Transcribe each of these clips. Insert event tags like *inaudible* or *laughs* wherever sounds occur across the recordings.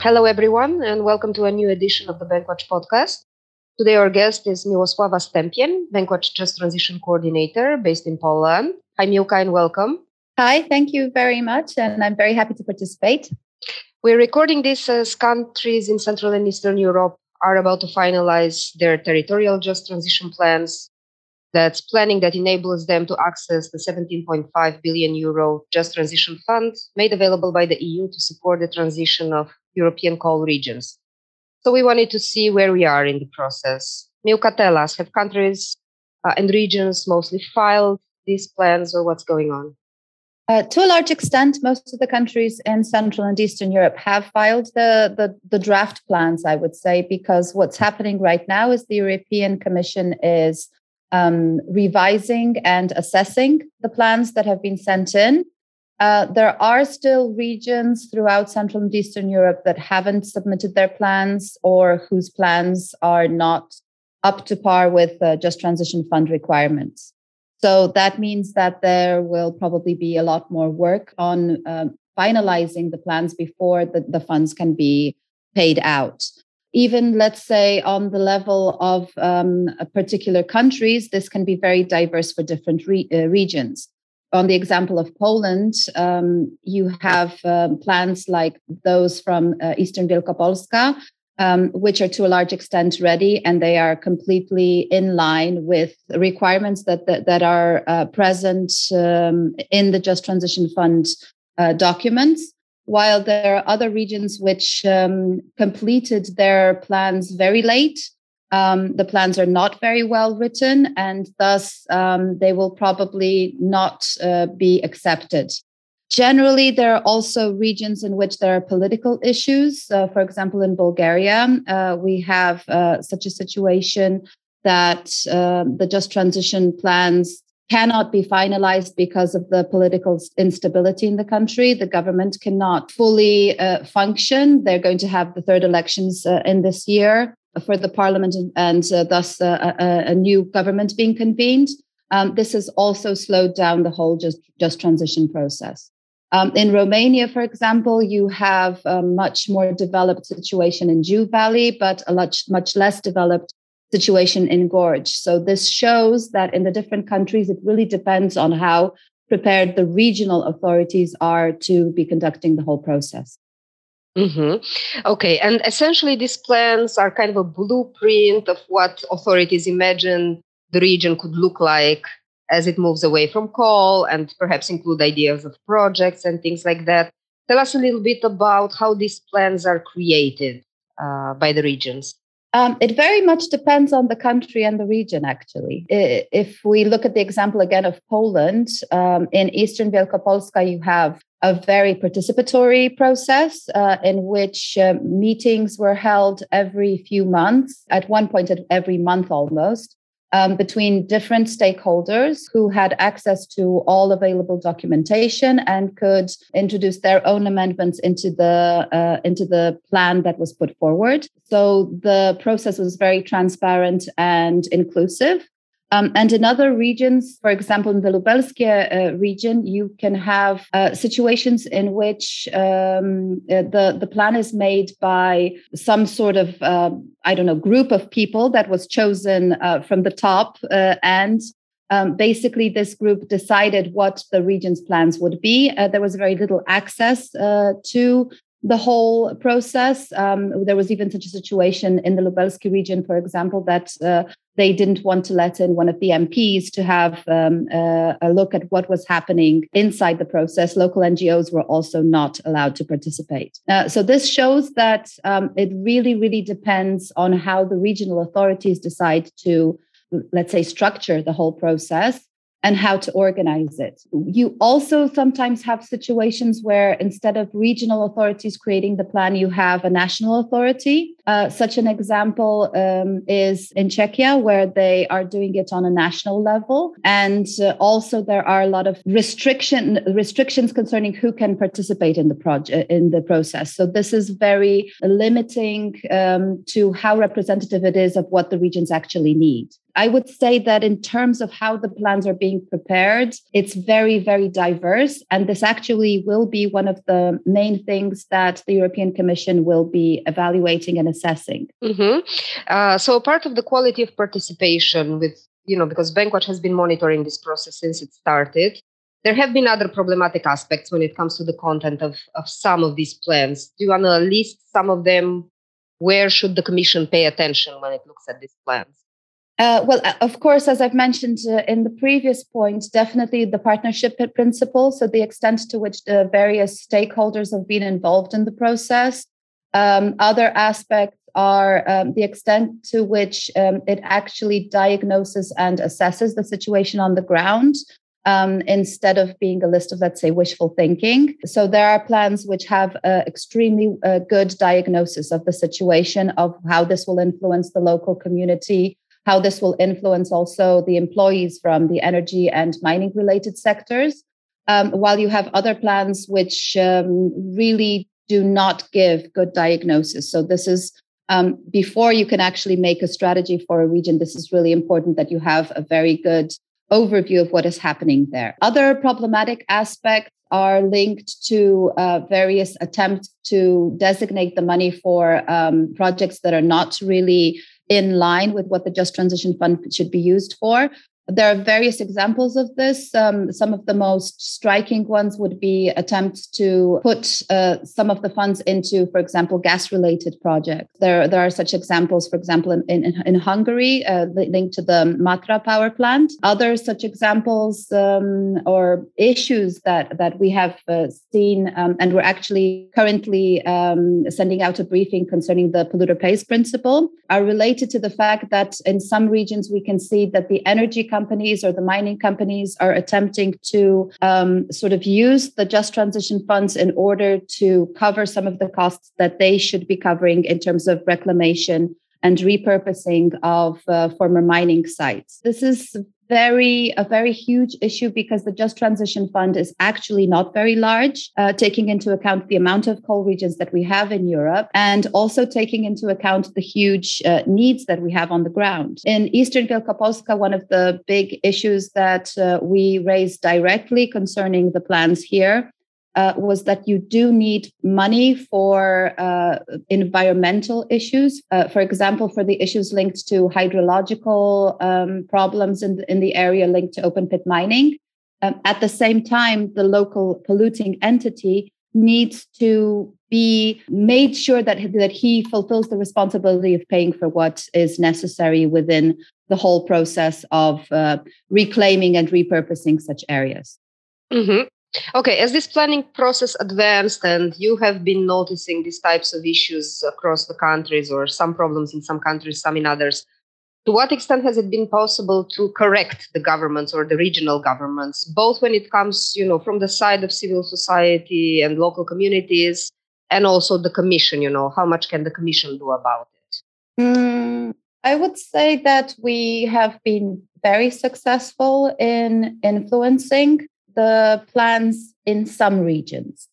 Hello, everyone, and welcome to a new edition of the Bankwatch podcast. Today, our guest is Miłosława Stępień, Bankwatch Just Transition Coordinator based in Poland. Hi, Miłka, and welcome. Hi, thank you very much, and I'm very happy to participate. We're recording this as countries in Central and Eastern Europe are about to finalize their territorial just transition plans. That's planning that enables them to access the 17.5 billion euro just transition fund made available by the EU to support the transition of European coal regions. So we wanted to see where we are in the process. Us, have countries uh, and regions mostly filed these plans or what's going on? Uh, to a large extent, most of the countries in Central and Eastern Europe have filed the, the, the, draft plans, I would say, because what's happening right now is the European Commission is um, revising and assessing the plans that have been sent in. Uh, there are still regions throughout Central and Eastern Europe that haven't submitted their plans or whose plans are not up to par with uh, just transition fund requirements. So that means that there will probably be a lot more work on um, finalizing the plans before the, the funds can be paid out. Even, let's say, on the level of um, particular countries, this can be very diverse for different re- uh, regions. On the example of Poland, um, you have um, plans like those from uh, Eastern Wielkopolska, um, which are to a large extent ready and they are completely in line with requirements that that, that are uh, present um, in the Just Transition Fund uh, documents. While there are other regions which um, completed their plans very late, um, the plans are not very well written, and thus um, they will probably not uh, be accepted. Generally, there are also regions in which there are political issues. Uh, for example, in Bulgaria, uh, we have uh, such a situation that um, the just transition plans cannot be finalized because of the political instability in the country. The government cannot fully uh, function. They're going to have the third elections uh, in this year for the parliament and, uh, thus a, a, new government being convened. Um, this has also slowed down the whole just, just transition process. Um, in Romania, for example, you have a much more developed situation in Jiu Valley, but a much, much less developed situation in Gorj. So this shows that in the different countries, it really depends on how prepared the regional authorities are to be conducting the whole process. Mm-hmm. Okay, and essentially, these plans are kind of a blueprint of what authorities imagine the region could look like as it moves away from coal and perhaps include ideas of projects and things like that. Tell us a little bit about how these plans are created uh, by the regions. Um, it very much depends on the country and the region, actually. If we look at the example again of Poland, um, in Eastern Wielkopolska, you have a very participatory process uh, in which uh, meetings were held every few months, at one point, every month almost um, between different stakeholders who had access to all available documentation and could introduce their own amendments into the uh, into the plan that was put forward. So the process was very transparent and inclusive. Um, and in other regions, for example, in the Lubelskie uh, region, you can have uh, situations in which um, uh, the, the plan is made by some sort of, uh, I don't know, group of people that was chosen uh, from the top. Uh, and um, basically, this group decided what the region's plans would be. there was very little access to the whole process. Um, there was even such a situation in the Lubelski region, for example, that uh, they didn't want to let in one of the MPs to have um, uh, a look at what was happening inside the process. Local NGOs were also not allowed to participate. Uh, so this shows that um, it really, really depends on how the regional authorities decide to, let's say, structure the whole process and how to organize it. You also sometimes have situations where instead of regional authorities creating the plan, you have a national authority. Uh, such an example um, is in Czechia, where they are doing it on a national level, and uh, also there are a lot of restriction restrictions concerning who can participate in the project in the process. So this is very limiting um, to how representative it is of what the regions actually need. I would say that in terms of how the plans are being prepared, it's very, very diverse. And this actually will be one of the main things that the European Commission will be evaluating and assessing. Mm-hmm. Uh, so, part of the quality of participation with, you know, because Bankwatch has been monitoring this process since it started, there have been other problematic aspects when it comes to the content of, of some of these plans. Do you want to list some of them? Where should the Commission pay attention when it looks at these plans? Uh, well, uh, of course, as I've mentioned uh, in the previous point, definitely the partnership principle. So, the extent to which the various stakeholders have been involved in the process. Um, other aspects are um, the extent to which um, it actually diagnoses and assesses the situation on the ground. Um, instead of being a list of, let's say, wishful thinking. So there are plans which have uh, extremely uh, good diagnosis of the situation, of how this will influence the local community, how this will influence also the employees from the energy and mining related sectors. Um, while you have other plans which um, really do not give good diagnosis. So, this is um, before you can actually make a strategy for a region, this is really important that you have a very good overview of what is happening there. Other problematic aspects are linked to uh, various attempts to designate the money for um, projects that are not really in line with what the Just Transition Fund should be used for. There are various examples of this. Um, some of the most striking ones would be attempts to put uh, some of the funds into, for example, gas-related projects. There, there are such examples, for example, in, in, in Hungary, uh, linked to the Matra power plant. Other such examples um, or issues that, that we have uh, seen, um, and we're actually currently um, sending out a briefing concerning the polluter pays principle, are related to the fact that in some regions we can see that the energy companies or the mining companies are attempting to um, sort of use the just transition funds in order to cover some of the costs that they should be covering in terms of reclamation and repurposing of uh, former mining sites. This is very a very huge issue because the just transition fund is actually not very large uh, taking into account the amount of coal regions that we have in europe and also taking into account the huge uh, needs that we have on the ground in eastern wielkopolska one of the big issues that uh, we raised directly concerning the plans here uh, was that you do need money for uh, environmental issues. Uh, for example, for the issues linked to hydrological um, problems in the, in the area linked to open pit mining. Um, at the same time, the local polluting entity needs to be made sure that, that he fulfills the responsibility of paying for what is necessary within the whole process of uh, reclaiming and repurposing such areas. Mm-hmm. Okay, as this planning process advanced and you have been noticing these types of issues across the countries or some problems in some countries, some in others, to what extent has it been possible to correct the governments or the regional governments, both when it comes, you know, from the side of civil society and local communities, and also the commission, you know, how much can the commission do about it? Mm, I would say that we have been very successful in influencing the plans in some regions.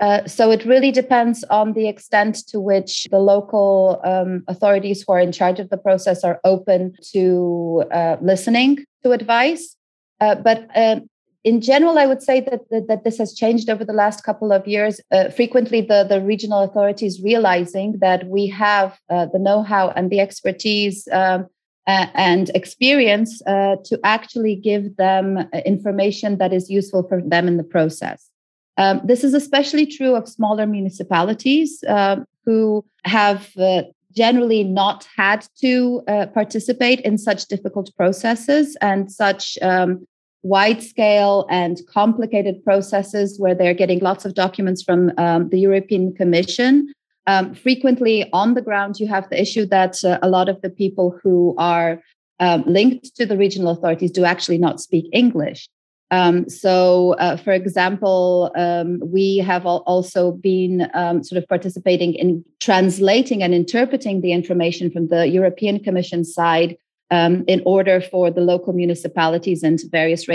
Uh, so it really depends on the extent to which the local um, authorities who are in charge of the process are open to uh, listening to advice. Uh, but uh, in general, I would say that, that, that, this has changed over the last couple of years. Uh, frequently, the, the regional authorities realizing that we have uh, the know how and the expertise um, and experience uh, to actually give them uh, information that is useful for them in the process. Um, this is especially true of smaller municipalities uh, who have uh, generally not had to uh, participate in such difficult processes and such um, wide scale and complicated processes where they're getting lots of documents from um, the European Commission um, frequently on the ground, you have the issue that uh, a lot of the people who are um, linked to the regional authorities do actually not speak English. Um, so, uh, for example, um, we have also been um, sort of participating in translating and interpreting the information from the European Commission side um, in order for the local municipalities and various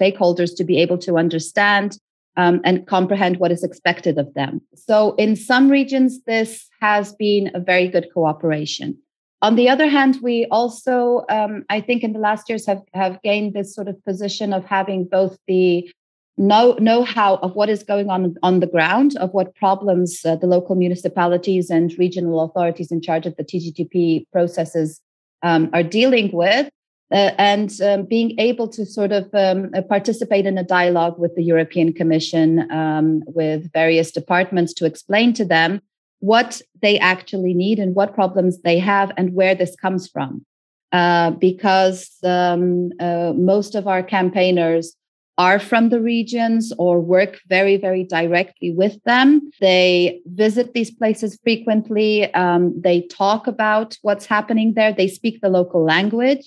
stakeholders to be able to understand um, and comprehend what is expected of them. So, in some regions, this has been a very good cooperation. On the other hand, we also, um, I think, in the last years have have gained this sort of position of having both the know know-how of what is going on on the ground, of what problems uh, the local municipalities and regional authorities in charge of the TJTP processes um, are dealing with, uh, and um, being able to sort of um, uh, participate in a dialogue with the European Commission, um, with various departments to explain to them what they actually need and what problems they have and where this comes from. Uh, because um, uh, most of our campaigners are from the regions or work very, very directly with them. They visit these places frequently. Um, they talk about what's happening there. They speak the local language.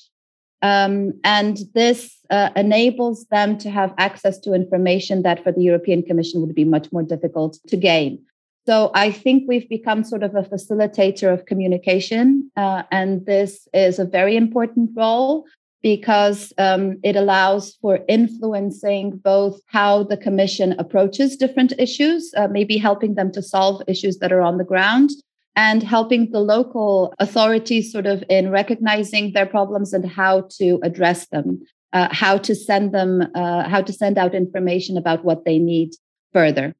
Um, and this uh, enables them to have access to information that for the European Commission would be much more difficult to gain. So I think we've become sort of a facilitator of communication, uh, and this is a very important role because um, it allows for influencing both how the commission approaches different issues, uh, maybe helping them to solve issues that are on the ground, and helping the local authorities sort of in recognizing their problems and how to address them, uh, how to send them, uh, how to send out information about what they need further.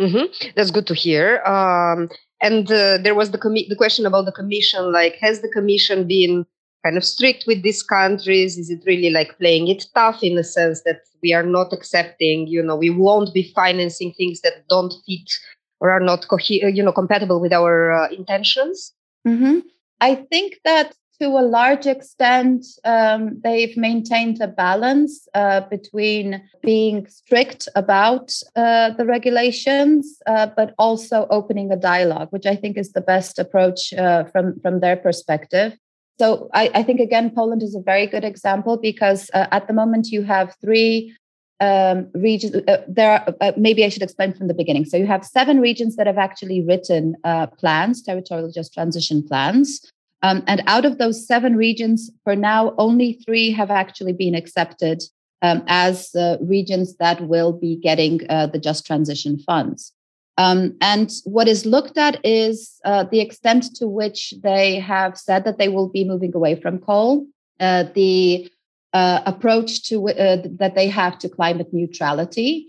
Mm-hmm. That's good to hear. Um, and uh, there was the commi- the question about the commission. Like, has the commission been kind of strict with these countries? Is it really like playing it tough in the sense that we are not accepting? You know, we won't be financing things that don't fit or are not co- you know compatible with our uh, intentions. Mm-hmm. I think that to a large extent, um, they've maintained a balance uh, between being strict about uh, the regulations, uh, but also opening a dialogue, which I think is the best approach uh, from, from their perspective. So I, I, think, again, Poland is a very good example because uh, at the moment you have three um, regions. Uh, there are, maybe I should explain from the beginning. So you have seven regions that have actually written plans, territorial just transition plans. Um, and out of those seven regions, for now, only three have actually been accepted um, as uh, regions that will be getting uh, the Just Transition funds. Um, and what is looked at is uh, the extent to which they have said that they will be moving away from coal, uh, the uh, approach to uh, that they have to climate neutrality.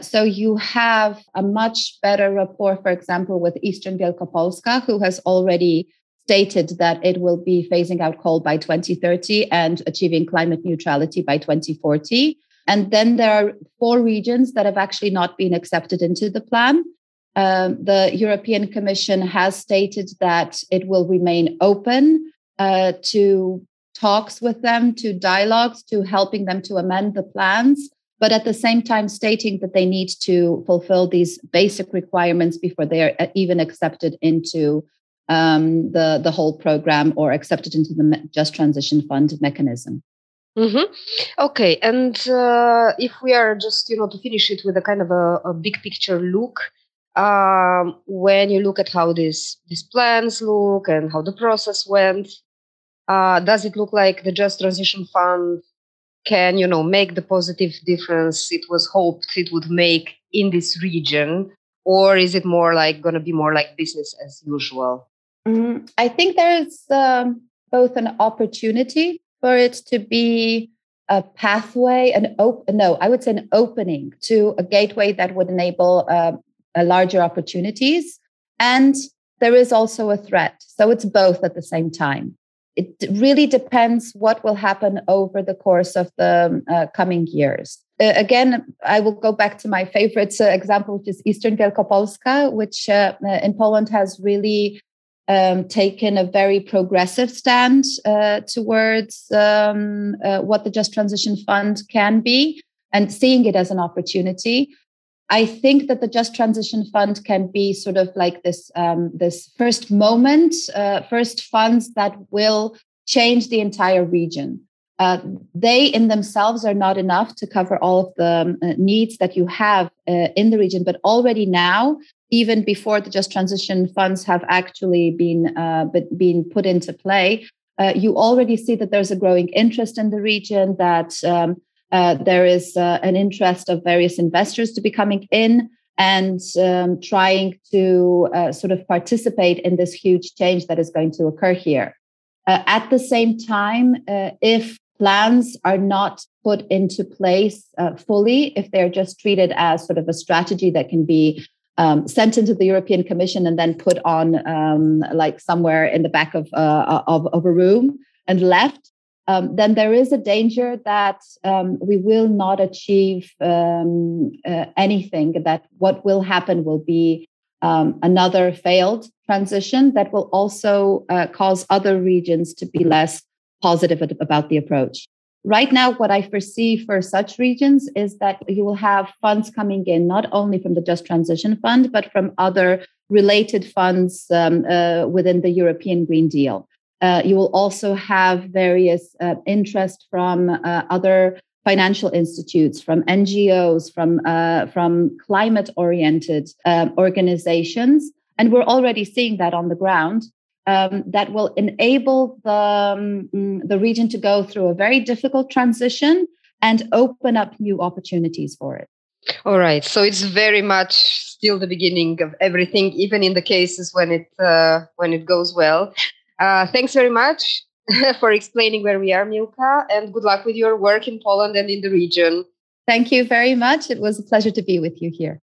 so you have a much better rapport, for example, with Eastern Wielkopolska, who has already stated that it will be phasing out coal by 2030 and achieving climate neutrality by 2040. And then there are four regions that have actually not been accepted into the plan. Um, the European Commission has stated that it will remain open uh, to talks with them, to dialogues, to helping them to amend the plans, but at the same time stating that they need to fulfill these basic requirements before they are uh, even accepted into um, the the whole program or accepted into the Just Transition Fund mechanism. Mm-hmm. Okay, and uh, if we are just you know to finish it with a kind of a, a big picture look, um, when you look at how these these plans look and how the process went, uh, does it look like the Just Transition Fund can you know make the positive difference it was hoped it would make in this region, or is it more like going to be more like business as usual? Mm, I think there's um, both an opportunity for it to be a pathway, an open, no, I would say an opening to a gateway that would enable uh, a larger opportunities. And there is also a threat. So it's both at the same time. It really depends what will happen over the course of the uh, coming years. Uh, again, I will go back to my favorite uh, example, which is Eastern Wielkopolska, which uh, in Poland has really um, taken a very progressive stand uh, towards um, uh, what the Just Transition Fund can be and seeing it as an opportunity. I think that the Just Transition Fund can be sort of like this um, this first moment, uh, first funds that will change the entire region. uh, they in themselves are not enough to cover all of the um, uh, needs that you have uh, in the region. But already now, even before the Just Transition funds have actually been uh, been put into play, uh, you already see that there's a growing interest in the region. That um, uh, there is an interest of various investors to be coming in and um, trying to sort of participate in this huge change that is going to occur here. Uh, at the same time, uh, if plans are not put into place uh, fully, if they're just treated as sort of a strategy that can be um, sent into the European Commission and then put on um, like somewhere in the back of, uh, of, of, a room and left, um, then there is a danger that um, we will not achieve um, uh, anything, that what will happen will be um, another failed transition that will also uh, cause other regions to be less positive about the approach. Right now, what I foresee for such regions is that you will have funds coming in not only from the Just Transition Fund, but from other related funds um, uh, within the European Green Deal. Uh, you will also have various uh, interest from uh, other financial institutes, from NGOs, from uh, from climate-oriented um, organizations, and we're already seeing that on the ground um, that will enable the, um, the region to go through a very difficult transition and open up new opportunities for it. All right. So it's very much still the beginning of everything, even in the cases when it uh, when it goes well. Uh, thanks very much *laughs* for explaining where we are, Milka, and good luck with your work in Poland and in the region. Thank you very much. It was a pleasure to be with you here.